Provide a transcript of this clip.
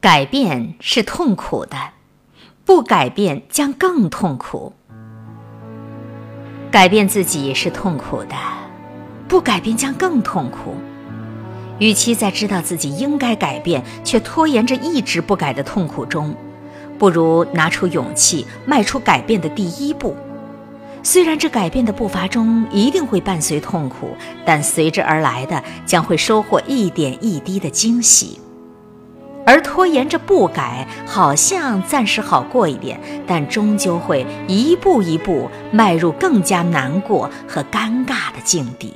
改变是痛苦的，不改变将更痛苦。改变自己是痛苦的，不改变将更痛苦。与其在知道自己应该改变却拖延着一直不改的痛苦中，不如拿出勇气迈出改变的第一步。虽然这改变的步伐中一定会伴随痛苦，但随之而来的将会收获一点一滴的惊喜。而拖延着不改，好像暂时好过一点，但终究会一步一步迈入更加难过和尴尬的境地。